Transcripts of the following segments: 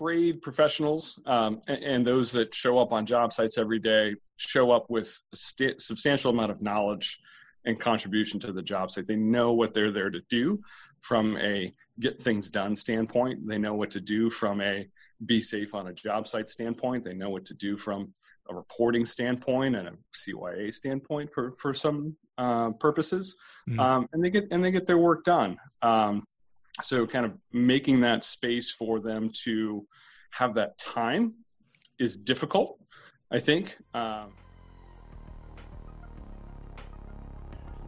trade professionals um, and, and, those that show up on job sites every day show up with a st- substantial amount of knowledge and contribution to the job site. They know what they're there to do from a get things done standpoint. They know what to do from a be safe on a job site standpoint. They know what to do from a reporting standpoint and a CYA standpoint for for some uh, purposes, mm-hmm. um, and they get and they get their work done. Um, so, kind of making that space for them to have that time is difficult. I think. Um,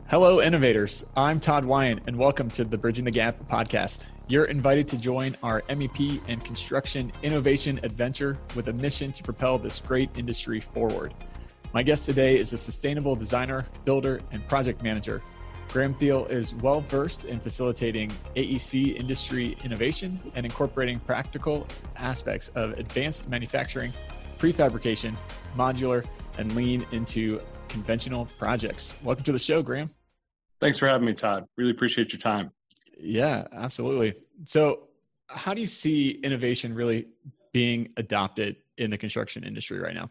Hello, innovators. I'm Todd Wyant, and welcome to the Bridging the Gap podcast. You're invited to join our MEP and construction innovation adventure with a mission to propel this great industry forward. My guest today is a sustainable designer, builder, and project manager. Graham Thiel is well versed in facilitating AEC industry innovation and incorporating practical aspects of advanced manufacturing, prefabrication, modular, and lean into conventional projects. Welcome to the show, Graham. Thanks for having me, Todd. Really appreciate your time. Yeah, absolutely. So, how do you see innovation really being adopted in the construction industry right now?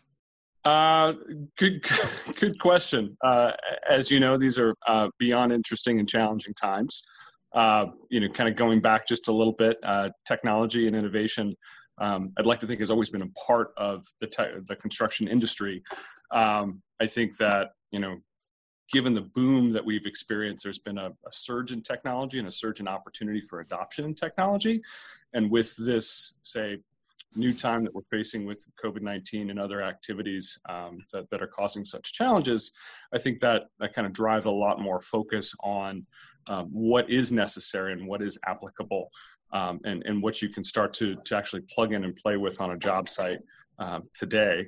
Uh, good, good question. Uh, as you know, these are uh, beyond interesting and challenging times. Uh, you know, kind of going back just a little bit, uh, technology and innovation. Um, I'd like to think has always been a part of the te- the construction industry. Um, I think that you know given the boom that we've experienced, there's been a, a, surge in technology and a surge in opportunity for adoption in technology. And with this, say, new time that we're facing with COVID 19 and other activities um, that, that are causing such challenges, I think that that kind of drives a lot more focus on um, what is necessary and what is applicable um, and, and what you can start to, to actually plug in and play with on a job site um, today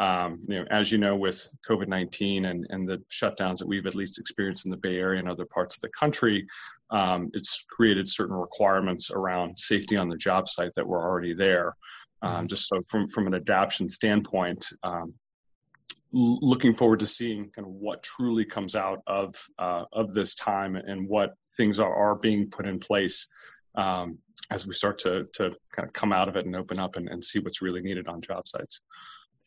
um, you know, as you know, with COVID 19 and, and the shutdowns that we've at least experienced in the Bay Area and other parts of the country, um, it's created certain requirements around safety on the job site that were already there. Um, just so, from, from an adaptation standpoint, um, looking forward to seeing kind of what truly comes out of uh, of this time and what things are, are being put in place um, as we start to to kind of come out of it and open up and, and see what's really needed on job sites.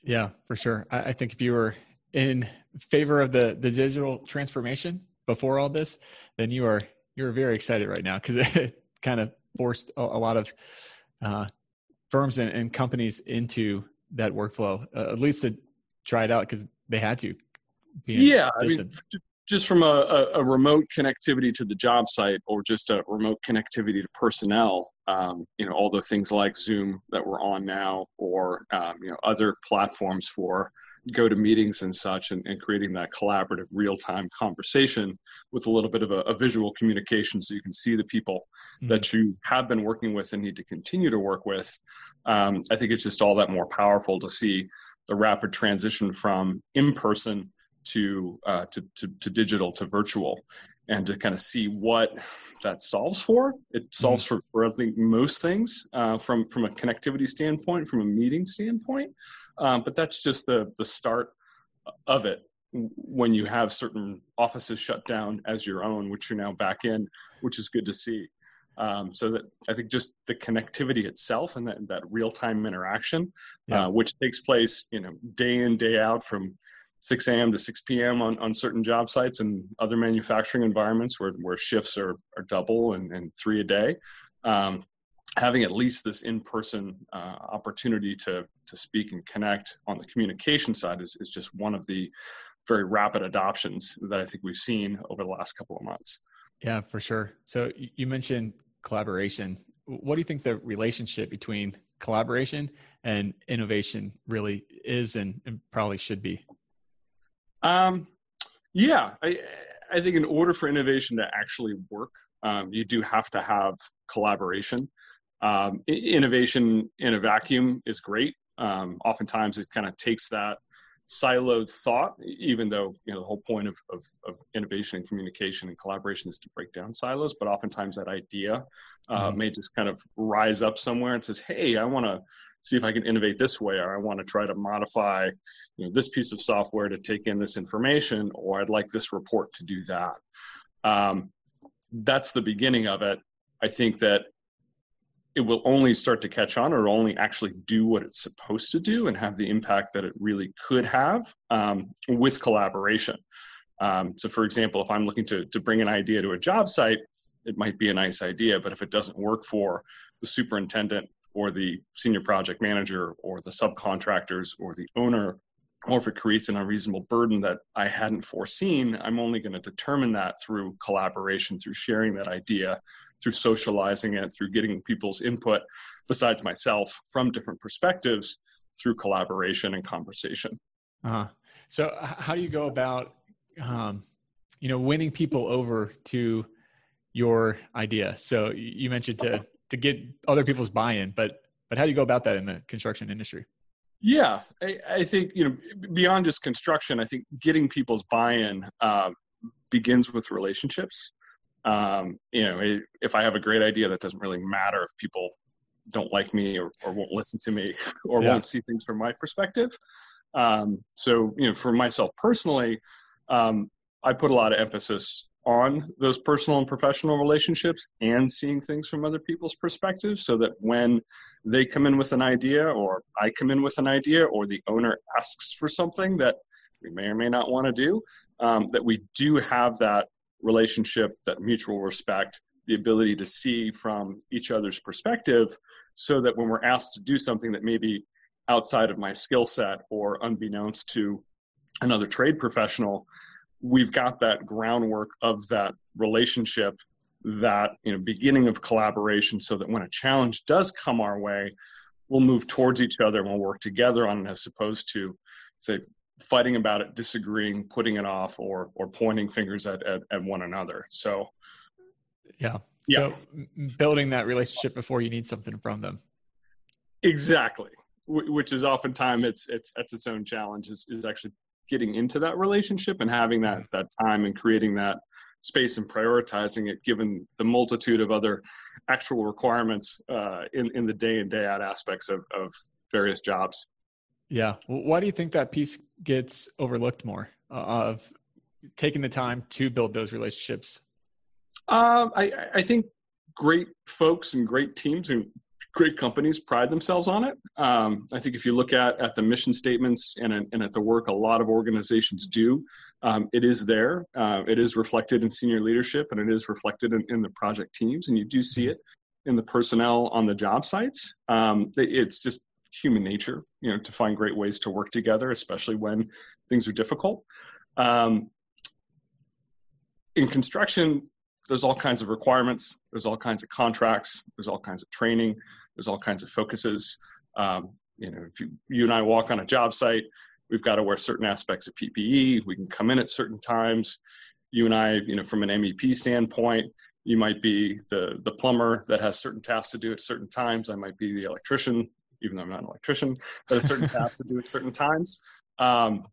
Yeah, for sure. I, I think if you were in favor of the the digital transformation before all this, then you are you're very excited right now because it kind of forced a, a lot of uh, firms and, and, companies into that workflow, uh, at least to try it out because they had to. yeah, I mean, just from a, a, remote connectivity to the job site or just a remote connectivity to personnel, um, you know, all the things like Zoom that we're on now or, um, you know, other platforms for go to meetings and such and, and creating that collaborative real-time conversation with a little bit of a, a visual communication so you can see the people mm-hmm. that you have been working with and need to continue to work with. Um, I think it's just all that more powerful to see the rapid transition from in-person to, uh, to, to, to digital to virtual and to kind of see what that solves for. It solves mm-hmm. for, for I think most things uh, from from a connectivity standpoint, from a meeting standpoint. Um, but that's just the the start of it. When you have certain offices shut down as your own, which you're now back in, which is good to see. Um, so that I think just the connectivity itself and that, that real time interaction, yeah. uh, which takes place, you know, day in day out from 6 a.m. to 6 p.m. on, on certain job sites and other manufacturing environments where, where shifts are, are double and, and three a day. Um, having at least this in-person uh, opportunity to, to speak and connect on the communication side is, is just one of the very rapid adoptions that I think we've seen over the last couple of months. Yeah, for sure. So you mentioned collaboration. What do you think the relationship between collaboration and innovation really is and, and probably should be? Um, yeah, I, I think in order for innovation to actually work, um, you do have to have collaboration. Um, innovation in a vacuum is great. Um, oftentimes, it kind of takes that siloed thought, even though you know the whole point of, of, of, innovation and communication and collaboration is to break down silos. But oftentimes, that idea uh, mm-hmm. may just kind of rise up somewhere and says, "Hey, I want to see if I can innovate this way, or I want to try to modify you know, this piece of software to take in this information, or I'd like this report to do that. Um, that's the beginning of it. I think that it will only start to catch on or only actually do what it's supposed to do and have the impact that it really could have um, with collaboration. Um, so, for example, if I'm looking to, to bring an idea to a job site, it might be a nice idea, but if it doesn't work for the superintendent or the senior project manager or the subcontractors or the owner, or if it creates an unreasonable burden that I hadn't foreseen, I'm only going to determine that through collaboration, through sharing that idea, through socializing it, through getting people's input besides myself from different perspectives through collaboration and conversation. Uh-huh. So, how do you go about, um, you know, winning people over to your idea? So, you mentioned to to get other people's buy-in, but but how do you go about that in the construction industry? Yeah, I, I think you know beyond just construction, I think getting people's buy-in uh, begins with relationships. Um, you know, if I have a great idea, that doesn't really matter if people don't like me or, or won't listen to me or yeah. won't see things from my perspective. Um, so, you know, for myself personally, um, I put a lot of emphasis on those personal and professional relationships and seeing things from other people's perspectives so that when they come in with an idea or I come in with an idea or the owner asks for something that we may or may not want to do, um, that we do have that relationship, that mutual respect, the ability to see from each other's perspective so that when we're asked to do something that may be outside of my skill set or unbeknownst to another trade professional, we've got that groundwork of that relationship that you know beginning of collaboration so that when a challenge does come our way we'll move towards each other and we'll work together on it as opposed to say fighting about it disagreeing putting it off or or pointing fingers at at, at one another. So yeah. Yeah. So building that relationship before you need something from them. Exactly. Which is oftentimes it's it's it's its own challenge is, is actually getting into that relationship and having that that time and creating that space and prioritizing it given the multitude of other actual requirements uh, in in the day in day out aspects of, of various jobs. Yeah. Why do you think that piece gets overlooked more uh, of taking the time to build those relationships? Um, I, I think great folks and great teams and great companies pride themselves on it. Um, I think if you look at, at the mission statements and, and at the work a lot of organizations do, um, it is there. Uh, it is reflected in senior leadership and it is reflected in, in, the project teams. And you do see it in the personnel on the job sites. Um, it's just human nature, you know, to find great ways to work together, especially when things are difficult. Um, in construction, there's all kinds of requirements, there's all kinds of contracts, there's all kinds of training, there's all kinds of focuses. Um, you know, if you, you and I walk on a job site, we've got to wear certain aspects of PPE. We can come in at certain times. You and I, you know, from an MEP standpoint, you might be the the plumber that has certain tasks to do at certain times. I might be the electrician, even though I'm not an electrician, that has certain tasks to do at certain times. Um,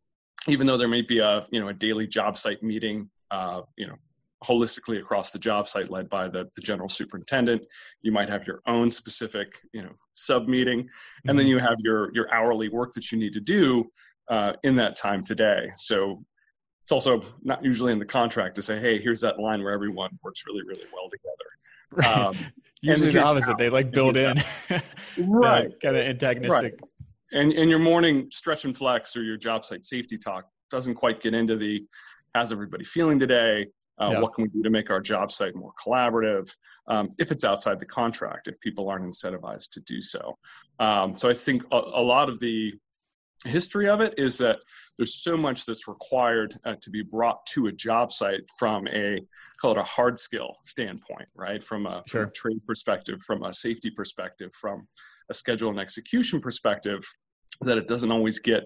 even though there may be a you know a daily job site meeting, uh, you know, holistically across the job site led by the, the general superintendent. You might have your own specific you know sub meeting and then mm-hmm. you have your your hourly work that you need to do uh, in that time today. So it's also not usually in the contract to say hey here's that line where everyone works really really well together. Right. um, usually the opposite. they like build in. right. kind of antagonistic. Right. and and your morning stretch and flex or your job site safety talk doesn't quite get into the how's everybody feeling today uh, yeah. What can we do to make our job site more collaborative? Um, if it's outside the contract, if people aren't incentivized to do so. Um, so I think a, a, lot of the history of it is that there's so much that's required uh, to be brought to a job site from a call it a hard skill standpoint, right? From a, sure. from a trade perspective, from a safety perspective, from a schedule and execution perspective, that it doesn't always get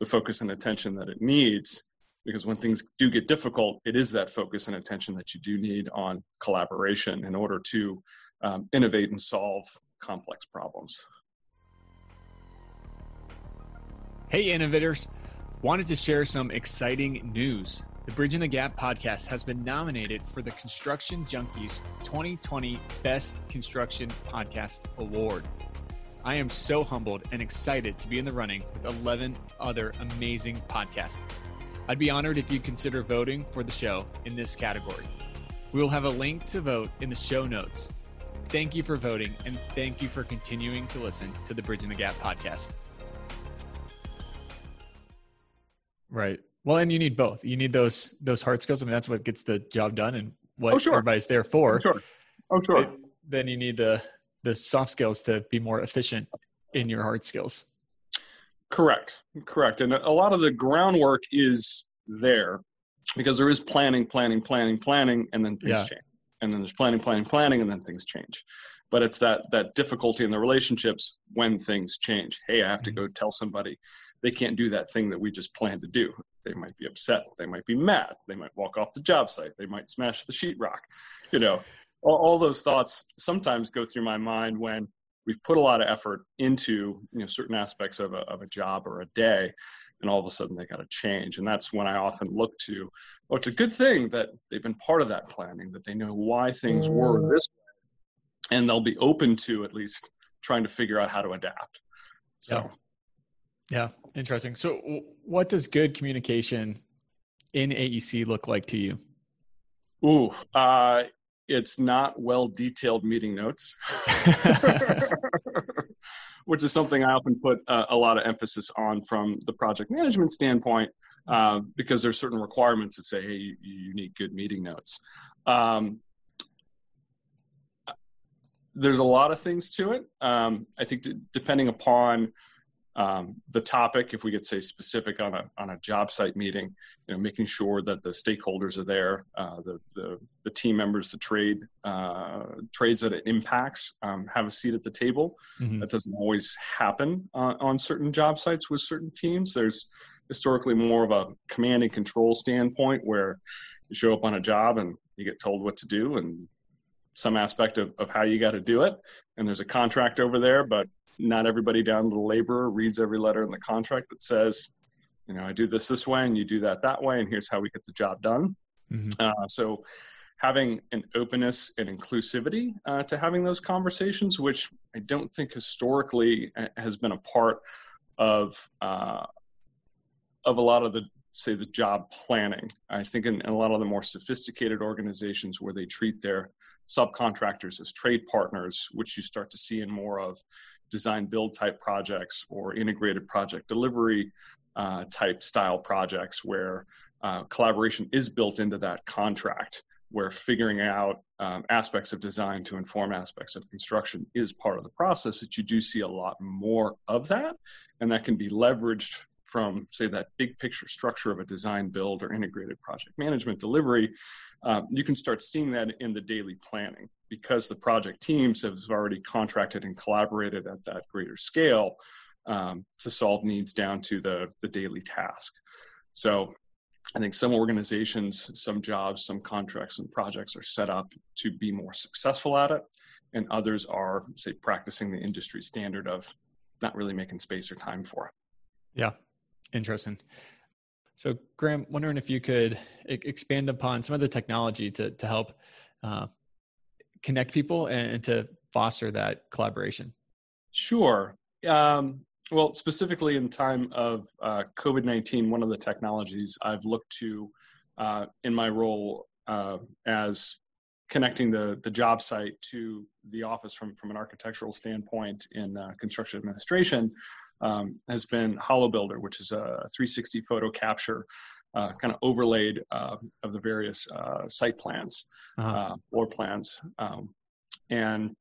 the focus and attention that it needs because when things do get difficult, it is that focus and attention that you do need on collaboration in order to um, innovate and solve complex problems. Hey, innovators. Wanted to share some exciting news. The Bridging the Gap podcast has been nominated for the Construction Junkies 2020 Best Construction Podcast Award. I am so humbled and excited to be in the running with 11 other amazing podcasts. I'd be honored if you'd consider voting for the show in this category. We will have a link to vote in the show notes. thank you for voting and thank you for continuing to listen to the Bridging the Gap podcast. Right. Well, and you need both. You need those those hard skills. I mean, that's what gets the job done and what oh, sure. everybody's there for. Oh, sure. Oh, sure. then you need the the soft skills to be more efficient in your hard skills. Correct. Correct. And a lot of the groundwork is there because there is planning, planning, planning, planning, and then things yeah. change. And then there's planning, planning, planning, and then things change. But it's that that difficulty in the relationships when things change. Hey, I have to mm-hmm. go tell somebody they can't do that thing that we just planned to do. They might be upset. They might be mad. They might walk off the job site. They might smash the sheetrock. You know, all, all those thoughts sometimes go through my mind when we've put a lot of effort into you know certain aspects of a, of a job or a day and all of a sudden they got to change. And that's when i often look to oh it's a good thing that they've been part of that planning that they know why things were mm. this way and they'll be open to at least trying to figure out how to adapt. So. Yeah, yeah. interesting. So what does good communication in aec look like to you? Ooh uh, it's not well detailed meeting notes which is something I often put uh, a lot of emphasis on from the project management standpoint, uh, because there's certain requirements that say, hey, you, you need good meeting notes. Um, there's a lot of things to it. Um, I think d- depending upon um, the topic, if we could say specific on a on a job site meeting, you know, making sure that the stakeholders are there, uh, the, the, the team members, the trade uh, trades that it impacts um, have a seat at the table. Mm-hmm. That doesn't always happen uh, on certain job sites with certain teams. There's historically more of a command and control standpoint where you show up on a job and you get told what to do and some aspect of, of how you got to do it. And there's a contract over there, but not everybody down to the laborer reads every letter in the contract that says, you know, I do this this way and you do that that way, and here's how we get the job done. Mm-hmm. Uh, so having an openness and inclusivity uh, to having those conversations, which I don't think historically uh, has been a part of uh, of a lot of the say the job planning. I think in, in, a lot of the more sophisticated organizations where they treat their subcontractors as trade partners, which you start to see in more of design build type projects or integrated project delivery uh, type style projects where uh, collaboration is built into that contract where figuring out um, aspects of design to inform aspects of construction is part of the process that you do see a lot more of that. And that can be leveraged from say that big picture structure of a design build or integrated project management delivery um, you can start seeing that in the daily planning because the project teams have already contracted and collaborated at that greater scale um, to solve needs down to the, the daily task. So I think some organizations, some jobs, some contracts and projects are set up to be more successful at it, and others are, say, practicing the industry standard of not really making space or time for it. Yeah, interesting. So, Graham, wondering if you could expand upon some of the technology to to help uh, connect people and, and, to foster that collaboration. Sure. Um, well, specifically in time of uh, COVID nineteen, one of the technologies I've looked to uh, in my role uh, as connecting the the job site to the office from from an architectural standpoint in uh, construction administration um, has been HoloBuilder, which is a 360 photo capture, uh, kind of overlaid uh, of the various uh, site plans uh-huh. or plans. Um, and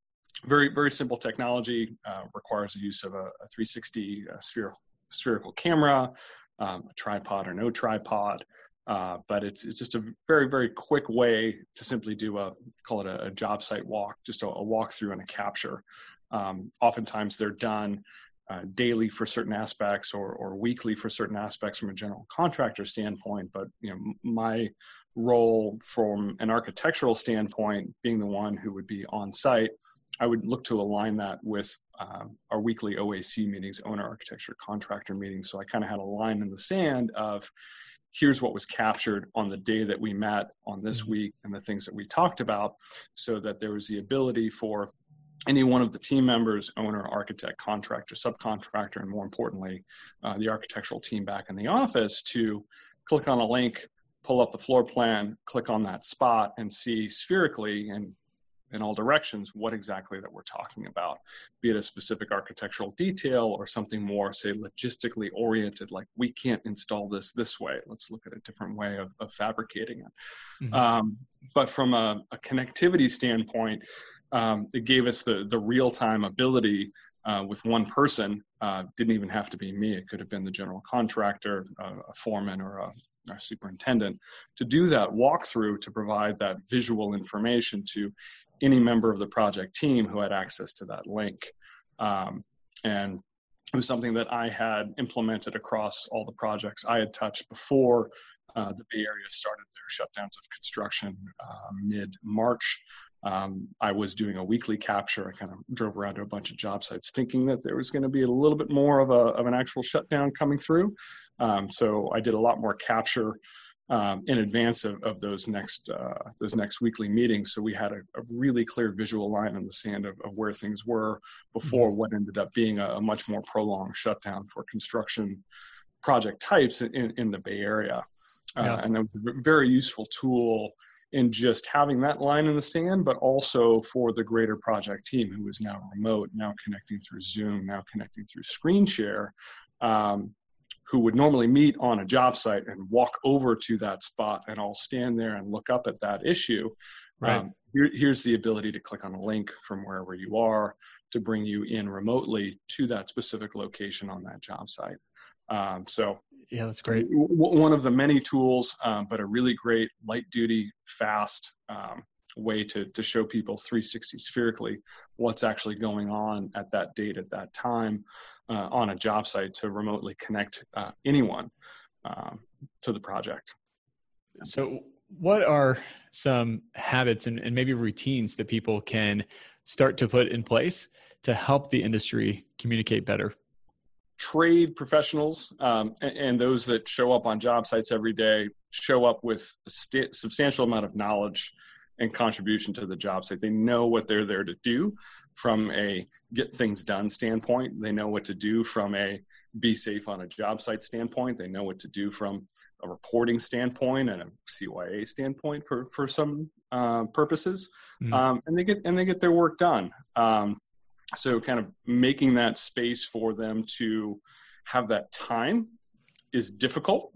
very, very simple technology, uh, requires the use of a, a 360 uh, spherical, spherical camera, um, a tripod or no tripod. Uh, but it's it's just a very very quick way to simply do a call it a, a job site walk, just a, a walkthrough and a capture. Um, oftentimes they're done uh, daily for certain aspects or, or weekly for certain aspects from a general contractor standpoint. But you know, my role from an architectural standpoint, being the one who would be on site, I would look to align that with uh, our weekly OAC meetings, owner architecture contractor meetings. So I kind of had a line in the sand of here's what was captured on the day that we met on this mm-hmm. week and the things that we talked about so that there was the ability for any one of the team members, owner, architect, contractor, subcontractor, and more importantly, uh, the architectural team back in the office to click on a link, pull up the floor plan, click on that spot, and see spherically and in all directions what exactly that we're talking about, be it a specific architectural detail or something more, say, logistically oriented, like we can't install this this way. Let's look at a different way of, of fabricating it. Mm-hmm. Um, but from a, a connectivity standpoint, um, it gave us the, the real time ability uh, with one person. Uh, didn't even have to be me. It could have been the general contractor, uh, a foreman, or a, a, superintendent to do that walkthrough to provide that visual information to any member of the project team who had access to that link. Um, and it was something that I had implemented across all the projects I had touched before uh, the Bay Area started their shutdowns of construction uh, mid March. Um, I was doing a weekly capture. I kind of drove around to a bunch of job sites thinking that there was going to be a little bit more of, a, of an actual shutdown coming through. Um, so I did a lot more capture um, in advance of, of those next uh, those next weekly meetings. So we had a, a, really clear visual line in the sand of, of where things were before mm-hmm. what ended up being a, a, much more prolonged shutdown for construction project types in, in the Bay Area. Uh, yeah. And that was a very useful tool in just having that line in the sand, but also for the greater project team who is now remote, now connecting through Zoom, now connecting through screen share. Um, who would normally meet on a job site and walk over to that spot and all stand there and look up at that issue. Right. Um, here, here's the ability to click on a link from wherever you are to bring you in remotely to that specific location on that job site. Um, so yeah, that's great. One of the many tools, um, but a really great light duty, fast um, way to, to show people 360 spherically what's actually going on at that date at that time uh, on a job site to remotely connect uh, anyone um, to the project. So, what are some habits and, and maybe routines that people can start to put in place to help the industry communicate better? Trade professionals um, and, and, those that show up on job sites every day show up with a st- substantial amount of knowledge and contribution to the job site. They know what they're there to do from a get things done standpoint. They know what to do from a be safe on a job site standpoint. They know what to do from a reporting standpoint and a CYA standpoint for for some uh, purposes, mm-hmm. um, and they get and they get their work done. Um, so, kind of making that space for them to have that time is difficult.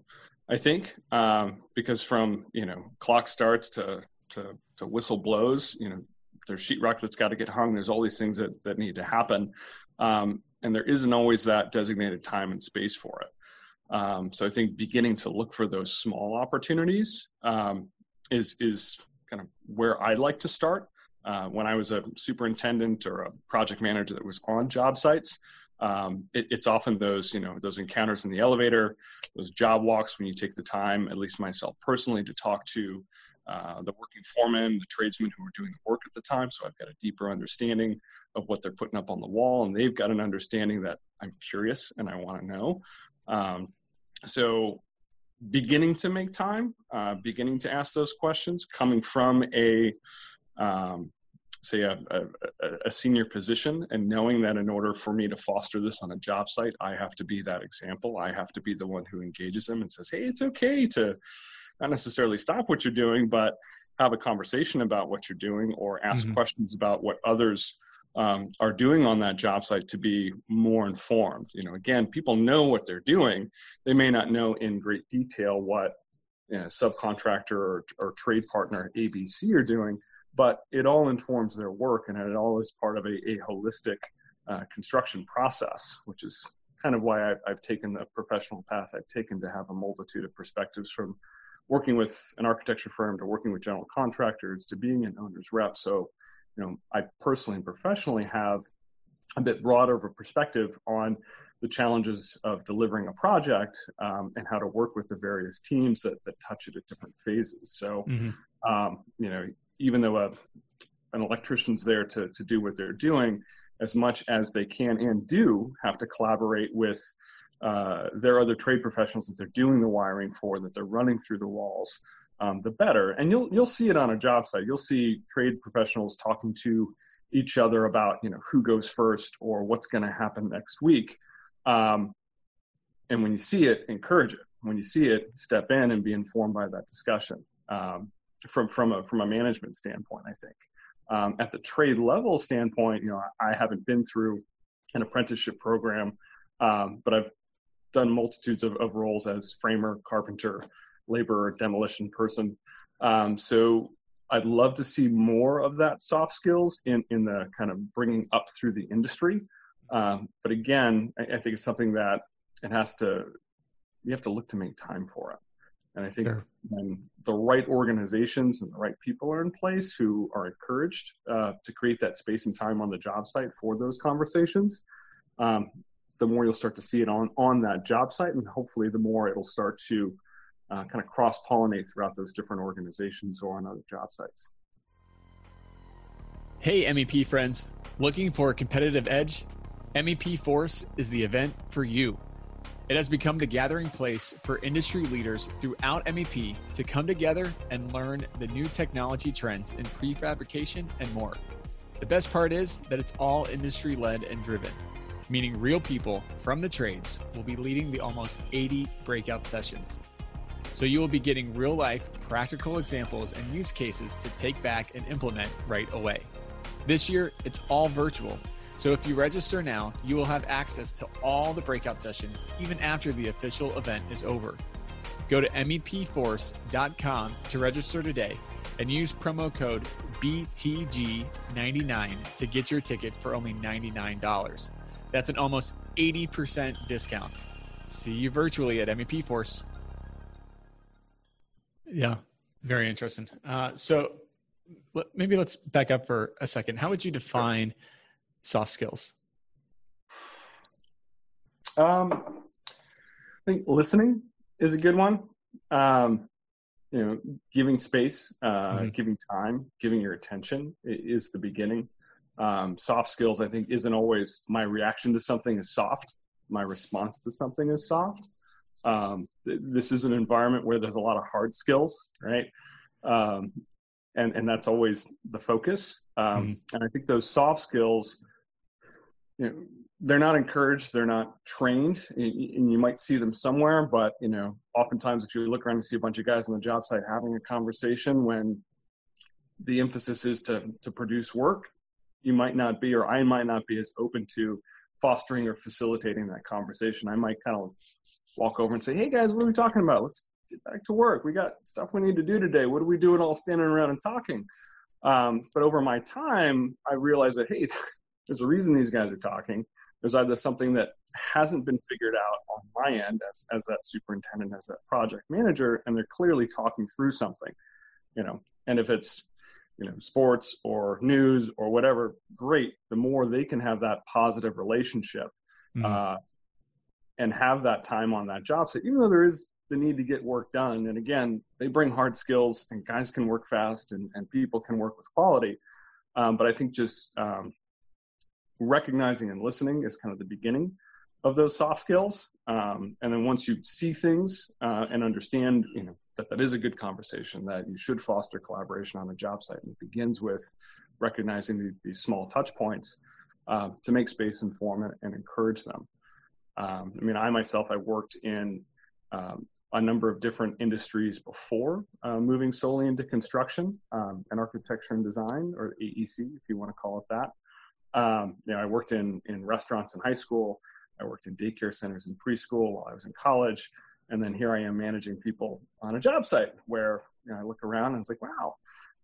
I think um, because from you know clock starts to to, to whistle blows. You know, there's sheetrock that's got to get hung. There's all these things that, that need to happen. Um, and there isn't always that designated time and space for it. Um, so I think beginning to look for those small opportunities um, is is kind of where I'd like to start. Uh, when I was a superintendent or a project manager that was on job sites, um, it, it's often those you know those encounters in the elevator, those job walks when you take the time, at least myself personally, to talk to uh, the working foreman, the tradesmen who are doing the work at the time. So I've got a deeper understanding of what they're putting up on the wall, and they've got an understanding that I'm curious and I want to know. Um, so beginning to make time, uh, beginning to ask those questions, coming from a um, say a, a, a, senior position and knowing that in order for me to foster this on a job site i have to be that example i have to be the one who engages them and says hey it's okay to not necessarily stop what you're doing, but have a conversation about what you're doing or ask mm-hmm. questions about what others um, are doing on that job site to be more informed. You know, again, people know what they're doing. They may not know in great detail what you know, subcontractor or, or trade partner ABC are doing, but it all informs their work and it all is part of a, a holistic uh, construction process, which is kind of why I've, I've taken the professional path I've taken to have a multitude of perspectives from working with an architecture firm to working with general contractors to being an owner's rep. So, you know, I personally and professionally have a bit broader of a perspective on the challenges of delivering a project um, and how to work with the various teams that, that touch it at different phases. So, mm-hmm. um, you know, even though a, an electrician's there to, to do what they're doing, as much as they can and do have to collaborate with uh, there are other trade professionals that they're doing the wiring for, that they're running through the walls, um, the better. And you'll you'll see it on a job site. You'll see trade professionals talking to each other about you know who goes first or what's going to happen next week. Um, and when you see it, encourage it. When you see it, step in and be informed by that discussion um, from from a from a management standpoint. I think Um, at the trade level standpoint, you know, I haven't been through an apprenticeship program, um, but I've done multitudes of, of, roles as framer, carpenter, laborer, demolition person. Um, so I'd love to see more of that soft skills in, in the kind of bringing up through the industry. Um, but again, I, I, think it's something that it has to, you have to look to make time for it. And I think sure. when the right organizations and the right people are in place who are encouraged uh, to create that space and time on the job site for those conversations, um, the more you'll start to see it on on that job site, and hopefully the more it'll start to uh, kind of cross pollinate throughout those different organizations or on other job sites. Hey, MEP friends, looking for a competitive edge? MEP Force is the event for you. It has become the gathering place for industry leaders throughout MEP to come together and learn the new technology trends in prefabrication and more. The best part is that it's all industry led and driven, meaning real people from the trades will be leading the almost 80 breakout sessions. So you will be getting real life, practical examples and use cases to take back and implement right away. This year, it's all virtual so if you register now, you will have access to all the breakout sessions even after the official event is over. Go to MEPForce.com to register today and use promo code BTG99 to get your ticket for only $99. That's an almost 80% discount. See you virtually at MEP Force. Yeah, very interesting. Uh, so maybe let's back up for a second. How would you define? Sure soft skills? Um, I think listening is a good one. Um, you know, giving space, uh, mm-hmm. giving time, giving your attention is the beginning. Um, soft skills, I think, isn't always my reaction to something is soft. My response to something is soft. Um, th- this is an environment where there's a lot of hard skills, right? Um, and and that's always the focus. Um, mm-hmm. And I think those soft skills you know, they're not encouraged, they're not trained, and you might see them somewhere. But you know, oftentimes if you look around and see a bunch of guys on the job site having a conversation when the emphasis is to to produce work, you might not be, or I might not be as open to fostering or facilitating that conversation. I might kind of walk over and say, "Hey guys, what are we talking about? Let's get back to work. We got stuff we need to do today. What are we doing all standing around and talking?" Um, but over my time, I realized that hey, there's a reason these guys are talking. There's either something that hasn't been figured out on my end as, as that superintendent, as that project manager, and they're clearly talking through something, you know, and if it's, you know, sports or news or whatever, great. The more they can have that positive relationship mm-hmm. uh, and have that time on that job site, even though there is the need to get work done. And again, they bring hard skills and guys can work fast and, and people can work with quality. Um, but I think just um, recognizing and listening is kind of the beginning of those soft skills. Um, and then once you see things uh, and understand, you know, that that is a good conversation, that you should foster collaboration on a job site. And it begins with recognizing the, these small touch points uh, to make space and form and, and encourage them. Um, I mean, I myself, I worked in um, a number of different industries before uh, moving solely into construction um, and architecture and design, or AEC, if you want to call it that. Um, you know, I worked in in restaurants in high school. I worked in daycare centers in preschool while I was in college, and then here I am managing people on a job site where you know, I look around and it's like, wow,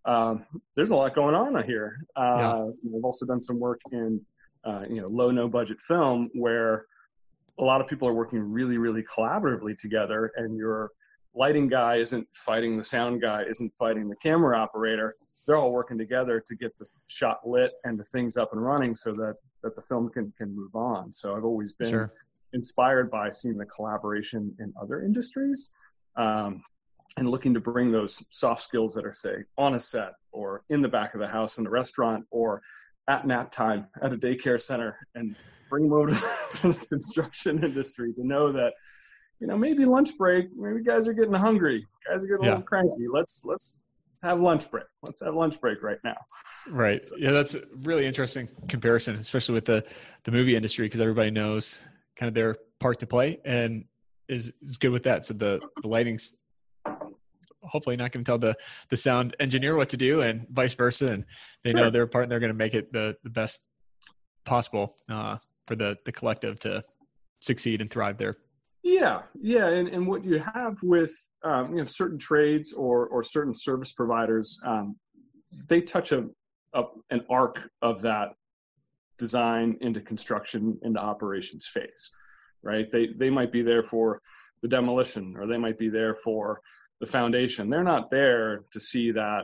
um, there's a lot going on here. Uh, yeah. I've also done some work in uh, you know low no budget film where a lot of people are working really really collaboratively together, and your lighting guy isn't fighting the sound guy, isn't fighting the camera operator they're all working together to get the shot lit and the things up and running so that that the film can can move on. So I've always been sure. inspired by seeing the collaboration in other industries. Um, and looking to bring those soft skills that are say on a set or in the back of the house in the restaurant or at nap time at a daycare center and bring them over to the construction industry to know that you know maybe lunch break maybe guys are getting hungry guys are getting a little cranky let's let's have lunch break. Let's have lunch break right now. Right. So, yeah, that's a really interesting comparison, especially with the the movie industry, because everybody knows kind of their part to play and is is good with that. So the the lighting's hopefully not going to tell the the sound engineer what to do, and vice versa. And they sure. know their part, and they're going to make it the the best possible uh, for the the collective to succeed and thrive there. Yeah, yeah, and, and what you have with um, you know certain trades or or certain service providers, um, they touch a, a an arc of that design into construction into operations phase, right? They they might be there for the demolition or they might be there for the foundation. They're not there to see that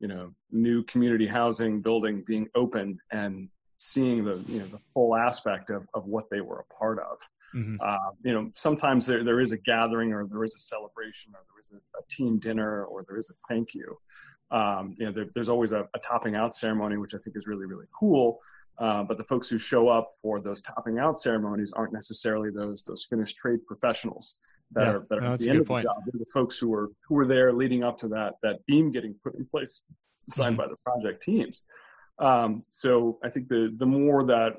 you know new community housing building being open and seeing the you know the full aspect of, of what they were a part of mm-hmm. uh, you know sometimes there, there is a gathering or there is a celebration or there is a, a team dinner or there is a thank you um, you know there, there's always a, a, topping out ceremony which i think is really really cool uh, but the folks who show up for those topping out ceremonies aren't necessarily those those finished trade professionals that yeah, are that are no, at the end of the job. They're the folks who were who were there leading up to that that beam getting put in place, signed mm-hmm. by the project teams. Um, so I think the the more that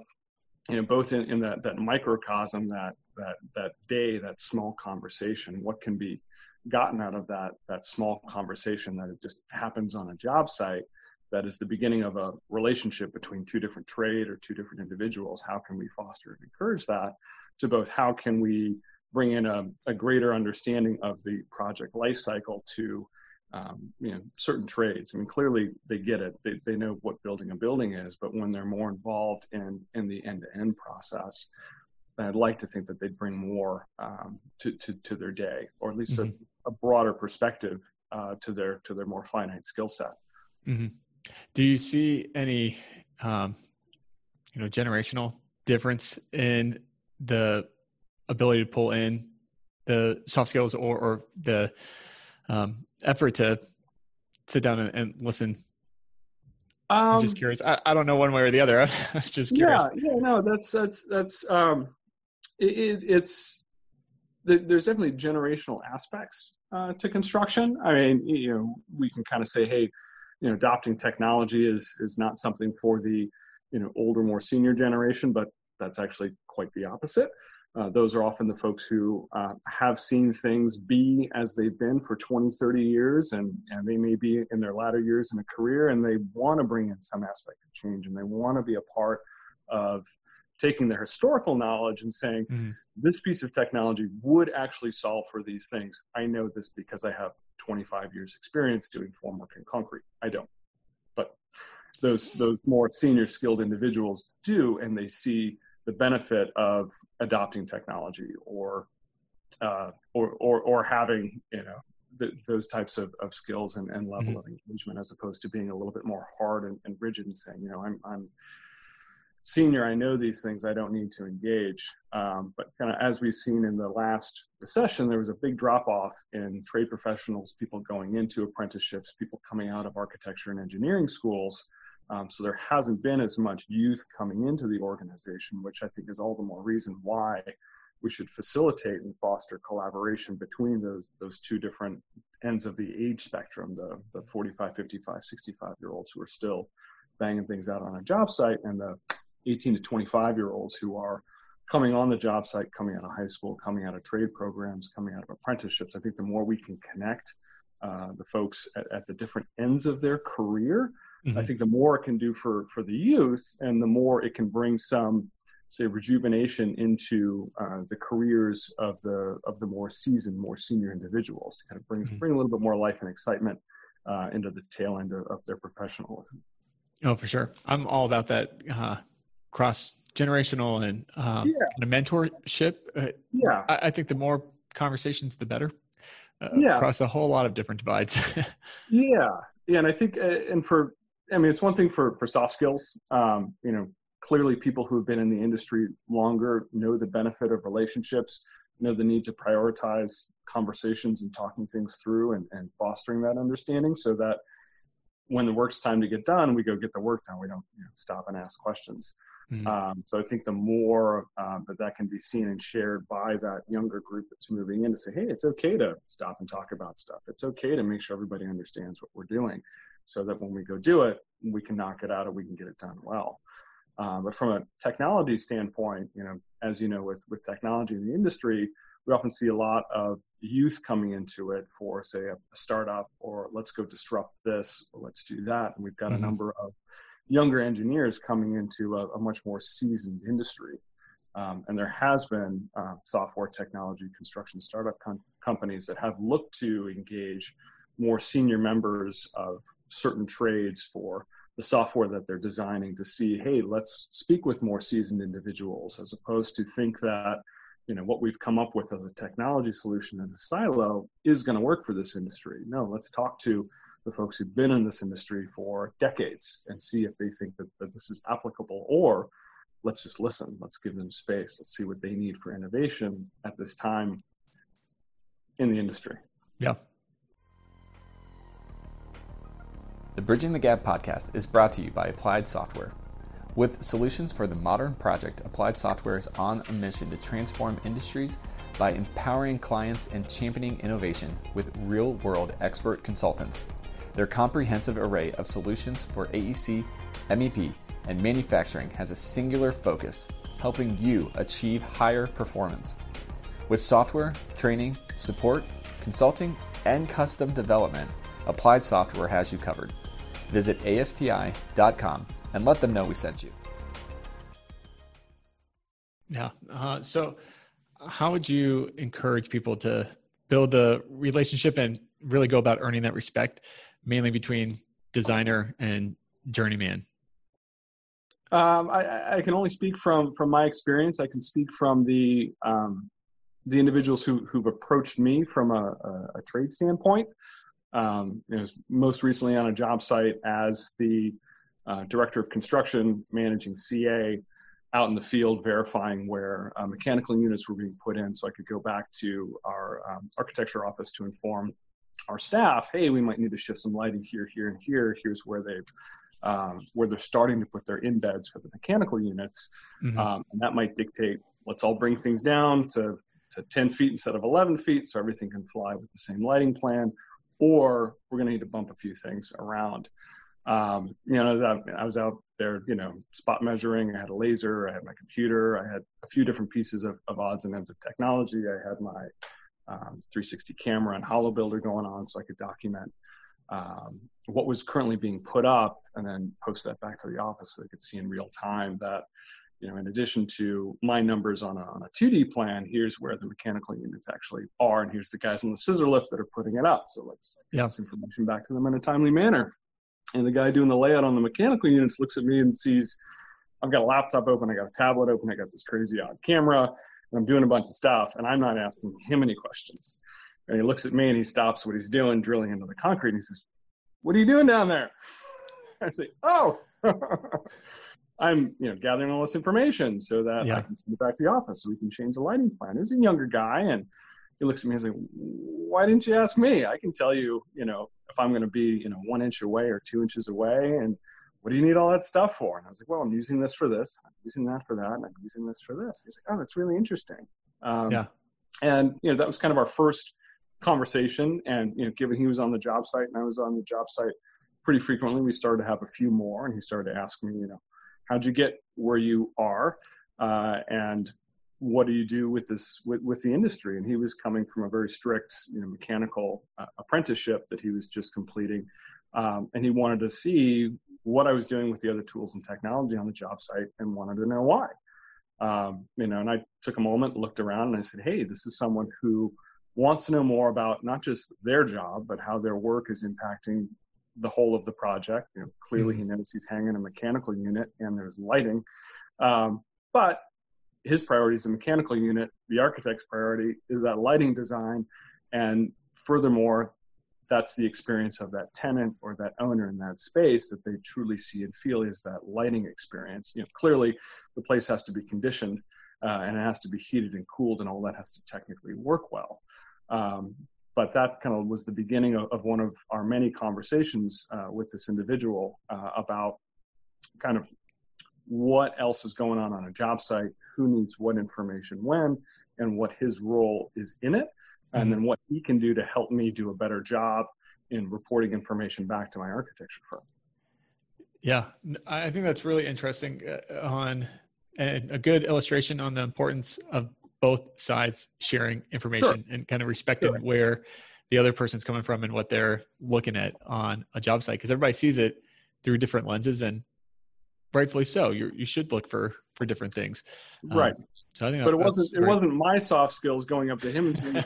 you know, both in, in that that microcosm, that that that day, that small conversation, what can be gotten out of that that small conversation that it just happens on a job site that is the beginning of a relationship between two different trade or two different individuals? How can we foster and encourage that to both? How can we bring in a, a greater understanding of the project life cycle to um, you know certain trades. I mean, clearly they get it. They they know what building a building is, but when they're more involved in in the end to end process, I'd like to think that they'd bring more um, to, to to their day, or at least mm-hmm. a, a, broader perspective uh, to their to their more finite skill set. Mm-hmm. Do you see any um, you know generational difference in the ability to pull in the soft skills or, or the um, effort to sit down and, and listen? Um, I'm just um, curious. I, I don't know one way or the other. I was just curious. Yeah, yeah, no, that's that's that's um, it, it's there's definitely generational aspects uh, to construction. I mean, you know, we can kind of say, hey, you know, adopting technology is is not something for the you know older, more senior generation, but that's actually quite the opposite. Uh, those are often the folks who uh, have seen things be as they've been for 20, 30 years, and, and they may be in their latter years in a career, and they want to bring in some aspect of change, and they want to be a part of taking their historical knowledge and saying, mm-hmm. this piece of technology would actually solve for these things. I know this because I have 25 years experience doing formwork and concrete. I don't. But those, those more senior skilled individuals do, and they see the benefit of adopting technology or uh, or, or or having you know th- those types of, of skills and, and level mm-hmm. of engagement as opposed to being a little bit more hard and, and rigid and saying you know I'm I'm senior I know these things I don't need to engage um, but kind of as we've seen in the last recession there was a big drop off in trade professionals people going into apprenticeships people coming out of architecture and engineering schools um, so there hasn't been as much youth coming into the organization, which I think is all the more reason why we should facilitate and foster collaboration between those those two different ends of the age spectrum, the, the 45, 55, 65 year olds who are still banging things out on a job site and the 18 to 25 year olds who are coming on the job site, coming out of high school, coming out of trade programs, coming out of apprenticeships. I think the more we can connect uh, the folks at, at the different ends of their career, Mm-hmm. I think the more it can do for for the youth, and the more it can bring some say rejuvenation into uh, the careers of the of the more seasoned, more senior individuals. To kind of bring mm-hmm. bring a little bit more life and excitement uh, into the tail end of, of, their professionalism. Oh, for sure. I'm all about that uh, cross generational and um, yeah. kind of mentorship. Uh, yeah, I, I, think the more conversations, the better. Uh, yeah, across a whole lot of different divides. yeah, yeah, and I think, uh, and for I mean, it's one thing for for soft skills. Um, you know, clearly people who have been in the industry longer know the benefit of relationships, know the need to prioritize conversations and talking things through and, and fostering that understanding so that when the work's time to get done, we go get the work done. We don't you know, stop and ask questions. Mm-hmm. Um, so I think the more um, that that can be seen and shared by that younger group that's moving in to say, hey, it's okay to stop and talk about stuff. It's okay to make sure everybody understands what we're doing so that when we go do it, we can knock it out and we can get it done well. Uh, but from a technology standpoint, you know, as you know, with with technology in the industry, we often see a lot of youth coming into it for, say, a, a startup or let's go disrupt this or let's do that. And we've got mm-hmm. a number of younger engineers coming into a, a much more seasoned industry. Um, and there has been uh, software technology construction startup com- companies that have looked to engage more senior members of certain trades for the software that they're designing to see, hey, let's speak with more seasoned individuals as opposed to think that you know what we've come up with as a technology solution in a silo is going to work for this industry. No, let's talk to the folks who've been in this industry for decades and see if they think that, that this is applicable or let's just listen let's give them space let's see what they need for innovation at this time in the industry. Yeah. The bridging the gap podcast is brought to you by applied software. With solutions for the modern project applied software is on a mission to transform industries by empowering clients and championing innovation with real world expert consultants their comprehensive array of solutions for AEC, MEP, and manufacturing has a singular focus, helping you achieve higher performance. With software, training, support, consulting, and custom development, Applied Software has you covered. Visit ASTI.com and let them know we sent you. Yeah. Uh, so, how would you encourage people to build a relationship and really go about earning that respect? Mainly between designer and journeyman? Um, I, I, can only speak from from my experience. I can speak from the um, the individuals who who've approached me from a, a, a trade standpoint. Um, you most recently on a job site as the uh, director of construction, managing CA out in the field, verifying where uh, mechanical units were being put in, so I could go back to our um, architecture office to inform our staff, hey, we might need to shift some lighting here, here, and here. Here's where they um, where they're starting to put their embeds for the mechanical units, mm-hmm. um, and that might dictate let's all bring things down to to 10 feet instead of 11 feet, so everything can fly with the same lighting plan, or we're going to need to bump a few things around. Um, you know, I was out there, you know, spot measuring. I had a laser, I had my computer, I had a few different pieces of, of odds and ends of technology. I had my um, 360 camera and HoloBuilder going on so I could document um, what was currently being put up and then post that back to the office so they could see in real time that, you know, in addition to my numbers on a, on a 2D plan, here's where the mechanical units actually are, and here's the guys on the scissor lift that are putting it up. So let's get this information back to them in a timely manner. And the guy doing the layout on the mechanical units looks at me and sees I've got a laptop open, I got a tablet open, I got this crazy odd camera, and I'm doing a bunch of stuff, and I'm not asking him any questions. And he looks at me and he stops what he's doing, drilling into the concrete, and he says, "What are you doing down there?" I say, "Oh." I'm, you know, gathering all this information so that yeah. I can send it back to the office so we can change the lighting plan. He's a younger guy, and he looks at me and says, "Why didn't you ask me? I can tell you, you know, if I'm going to be, you know, one inch away or two inches away, and what do you need all that stuff for? And I was like, well, I'm using this for this, I'm using that for that, and I'm using this for this. He's like, oh, that's really interesting. Um, yeah. And you know, that was kind of our first conversation. And you know, given he was on the job site and I was on the job site pretty frequently, we started to have a few more. And he started to ask me, you know, how'd you get where you are, uh, and what do you do with this with, with the industry? And he was coming from a very strict, you know, mechanical uh, apprenticeship that he was just completing. Um, and he wanted to see what I was doing with the other tools and technology on the job site and wanted to know why. Um, you know, and I took a moment, looked around, and I said, "Hey, this is someone who wants to know more about not just their job, but how their work is impacting the whole of the project. You know, clearly mm-hmm. he knows he's hanging a mechanical unit and there's lighting, um, but his priority is a mechanical unit. The architect's priority is that lighting design, and furthermore, that's the experience of that tenant or that owner in that space that they truly see and feel is that lighting experience. You know, clearly the place has to be conditioned uh, and it has to be heated and cooled and all that has to technically work well. Um, but that kind of was the beginning of, of one of our many conversations uh, with this individual uh, about kind of what else is going on on a job site, who needs what information when, and what his role is in it and mm-hmm. then what he can do to help me do a better job in reporting information back to my architecture firm. Yeah, I think that's really interesting uh, on and a good illustration on the importance of both sides sharing information sure. and kind of respecting sure. where the other person's coming from and what they're looking at on a job site because everybody sees it through different lenses and rightfully so you you should look for for different things right um, so I think but it wasn't great. it wasn't my soft skills going up to him and saying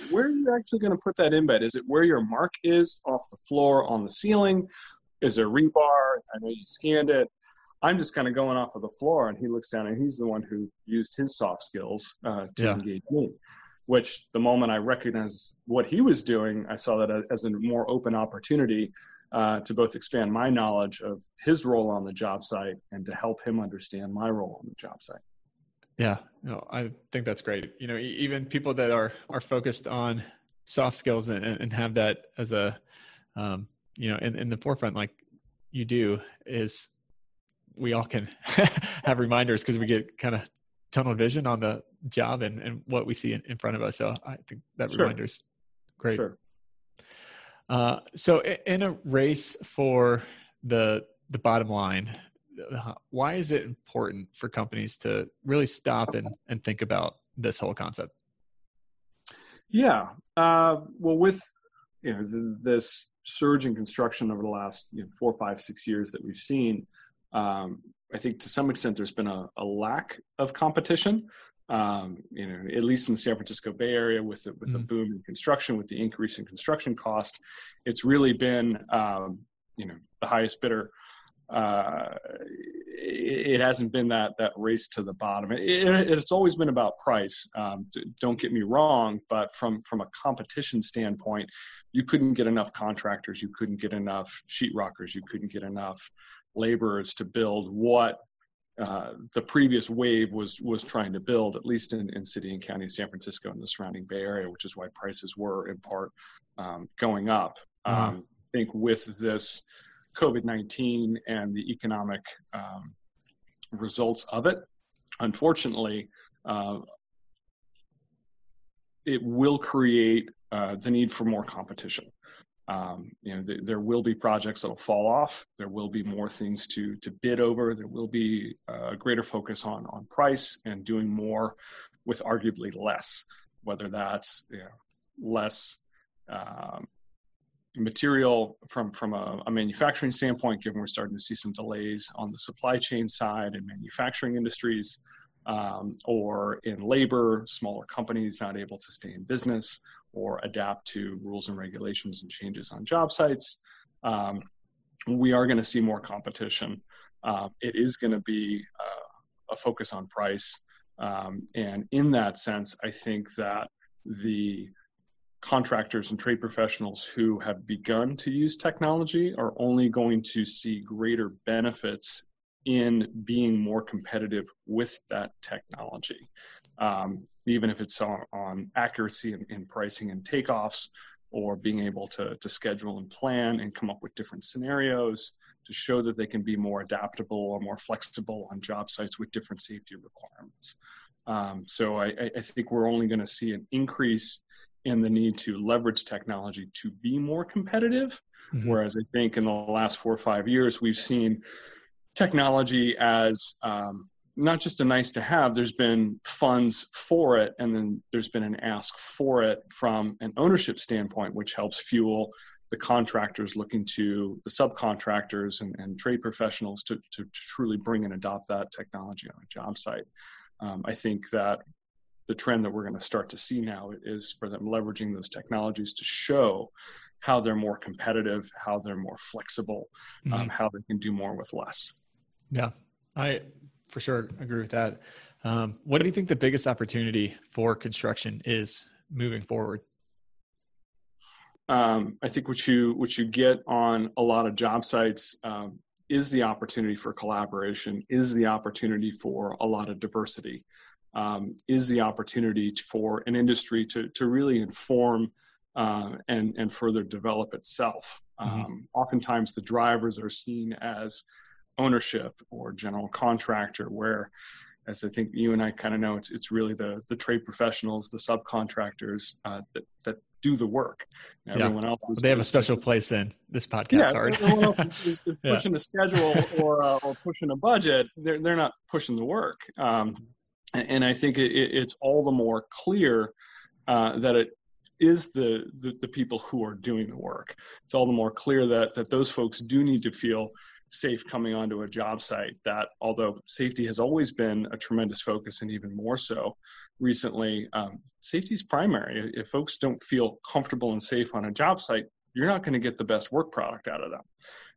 where are you actually going to put that embed is it where your mark is off the floor on the ceiling is there rebar I know you scanned it I'm just kind of going off of the floor, and he looks down, and he's the one who used his soft skills uh, to yeah. engage me. Which the moment I recognized what he was doing, I saw that as a more open opportunity uh, to both expand my knowledge of his role on the job site and to help him understand my role on the job site. Yeah, no, I think that's great. You know, even people that are are focused on soft skills and, and have that as a, um, you know, in, in the forefront, like you do, is we all can have reminders because we get kind of tunnel vision on the job and, and what we see in, in front of us. So I think that sure. reminder's great. Sure. Uh, so in a race for the the bottom line, why is it important for companies to really stop and, and think about this whole concept? Yeah. Uh, well, with you know the, this surge in construction over the last you know, four, five, six years that we've seen, um, I think to some extent there's been a, a lack of competition. Um, you know, at least in the San Francisco Bay Area, with the, with mm-hmm. the boom in construction, with the increase in construction cost, it's really been um, you know the highest bidder. Uh, it, it, hasn't been that that race to the bottom. It, it, it's always been about price. Um, don't get me wrong, but from from a competition standpoint, you couldn't get enough contractors, you couldn't get enough sheetrockers, you couldn't get enough laborers to build what uh, the previous wave was was trying to build, at least in, in city and county of San Francisco and the surrounding Bay Area, which is why prices were in part um, going up. Mm-hmm. Um, I think with this COVID nineteen and the economic um, results of it, unfortunately, uh, it will create uh, the need for more competition um, you know, th- there will be projects that'll fall off. There will be more things to to bid over. There will be a greater focus on on price and doing more with arguably less. Whether that's you know, less um, material from from a, a, manufacturing standpoint, given we're starting to see some delays on the supply chain side and manufacturing industries, um, or in labor, smaller companies not able to stay in business, or adapt to rules and regulations and changes on job sites. Um, we are going to see more competition. Uh, it is going to be uh, a focus on price. Um, and in that sense, I think that the contractors and trade professionals who have begun to use technology are only going to see greater benefits in being more competitive with that technology. Um, even if it's on, on accuracy in, pricing and takeoffs or being able to, to schedule and plan and come up with different scenarios to show that they can be more adaptable or more flexible on job sites with different safety requirements. Um, so I, I, think we're only going to see an increase in the need to leverage technology to be more competitive. Mm-hmm. Whereas I think in the last four or five years, we've seen technology as um, not just a nice to have, there's been funds for it, and then there's been an ask for it from an ownership standpoint, which helps fuel the contractors looking to the subcontractors and, and trade professionals to, to, to, truly bring and adopt that technology on a job site. Um, I think that the trend that we're going to start to see now is for them leveraging those technologies to show how they're more competitive, how they're more flexible, um, mm-hmm. um, how they can do more with less. Yeah, I for sure agree with that. Um, what do you think the biggest opportunity for construction is moving forward? Um, I think what you what you get on a lot of job sites um, is the opportunity for collaboration, is the opportunity for a lot of diversity, um, is the opportunity for an industry to to really inform uh, and and further develop itself. Mm-hmm. Um, oftentimes, the drivers are seen as ownership or general contractor where as I think you and I kind of know, it's it's really the the trade professionals, the subcontractors uh, that that do the work. Yeah. Everyone else they have a special place in this podcast. Yeah, everyone else is, is, is pushing yeah. a schedule or uh, or pushing a budget. They're they're not pushing the work. Um, and I think it, it's all the more clear uh, that it is the, the, the people who are doing the work. It's all the more clear that that those folks do need to feel safe coming onto a job site that although safety has always been a tremendous focus and even more so recently um, safety is primary if folks don't feel comfortable and safe on a job site you're not going to get the best work product out of them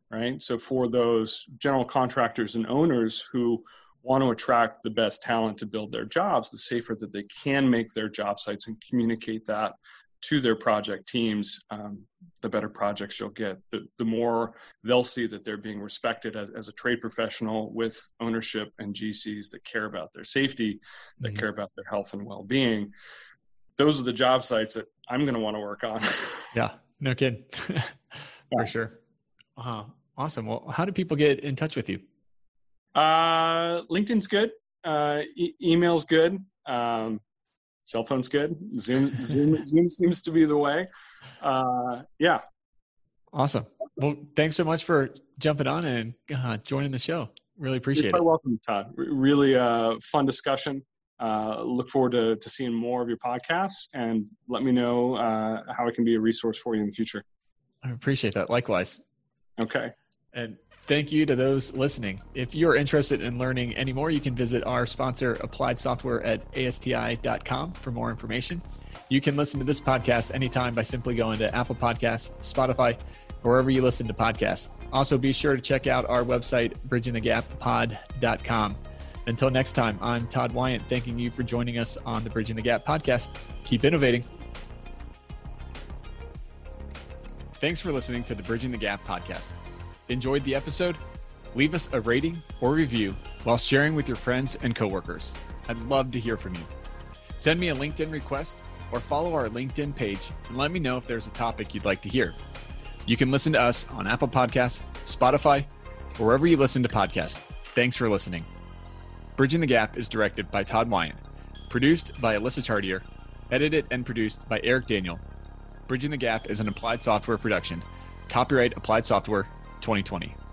right so for those general contractors and owners who want to attract the best talent to build their jobs the safer that they can make their job sites and communicate that to their project teams, um, the better projects you'll get. The, the more they'll see that they're being respected as, as a trade professional with ownership and GCs that care about their safety, that mm-hmm. care about their health and well being. Those are the job sites that I'm going to want to work on. yeah, no kidding. For yeah. sure. Uh, huh. awesome. Well, how do people get in touch with you? Uh, LinkedIn's good. Uh, e- email's good. Um, cell phone's good. Zoom, Zoom, Zoom seems to be the way. Uh, yeah. Awesome. Well, thanks so much for jumping on and uh, joining the show. Really appreciate it. You're it. welcome, Todd. Really uh, fun discussion. Uh, look forward to, to seeing more of your podcasts and let me know uh, how I can be a resource for you in the future. I appreciate that. Likewise. Okay. And Thank you to those listening. If you're interested in learning any more, you can visit our sponsor, Applied Software, at ASTI.com for more information. You can listen to this podcast anytime by simply going to Apple Podcasts, Spotify, wherever you listen to podcasts. Also, be sure to check out our website, bridgingthegappod.com. Until next time, I'm Todd Wyant, thanking you for joining us on the Bridging the Gap podcast. Keep innovating. Thanks for listening to the Bridging the Gap podcast. Enjoyed the episode? Leave us a rating or review while sharing with your friends and coworkers. I'd love to hear from you. Send me a LinkedIn request or follow our LinkedIn page and let me know if there's a topic you'd like to hear. You can listen to us on Apple Podcasts, Spotify, or wherever you listen to podcasts. Thanks for listening. Bridging the Gap is directed by Todd Wyant, produced by Alyssa Chartier, edited and produced by Eric Daniel. Bridging the Gap is an applied software production. Copyright Applied Software 2020.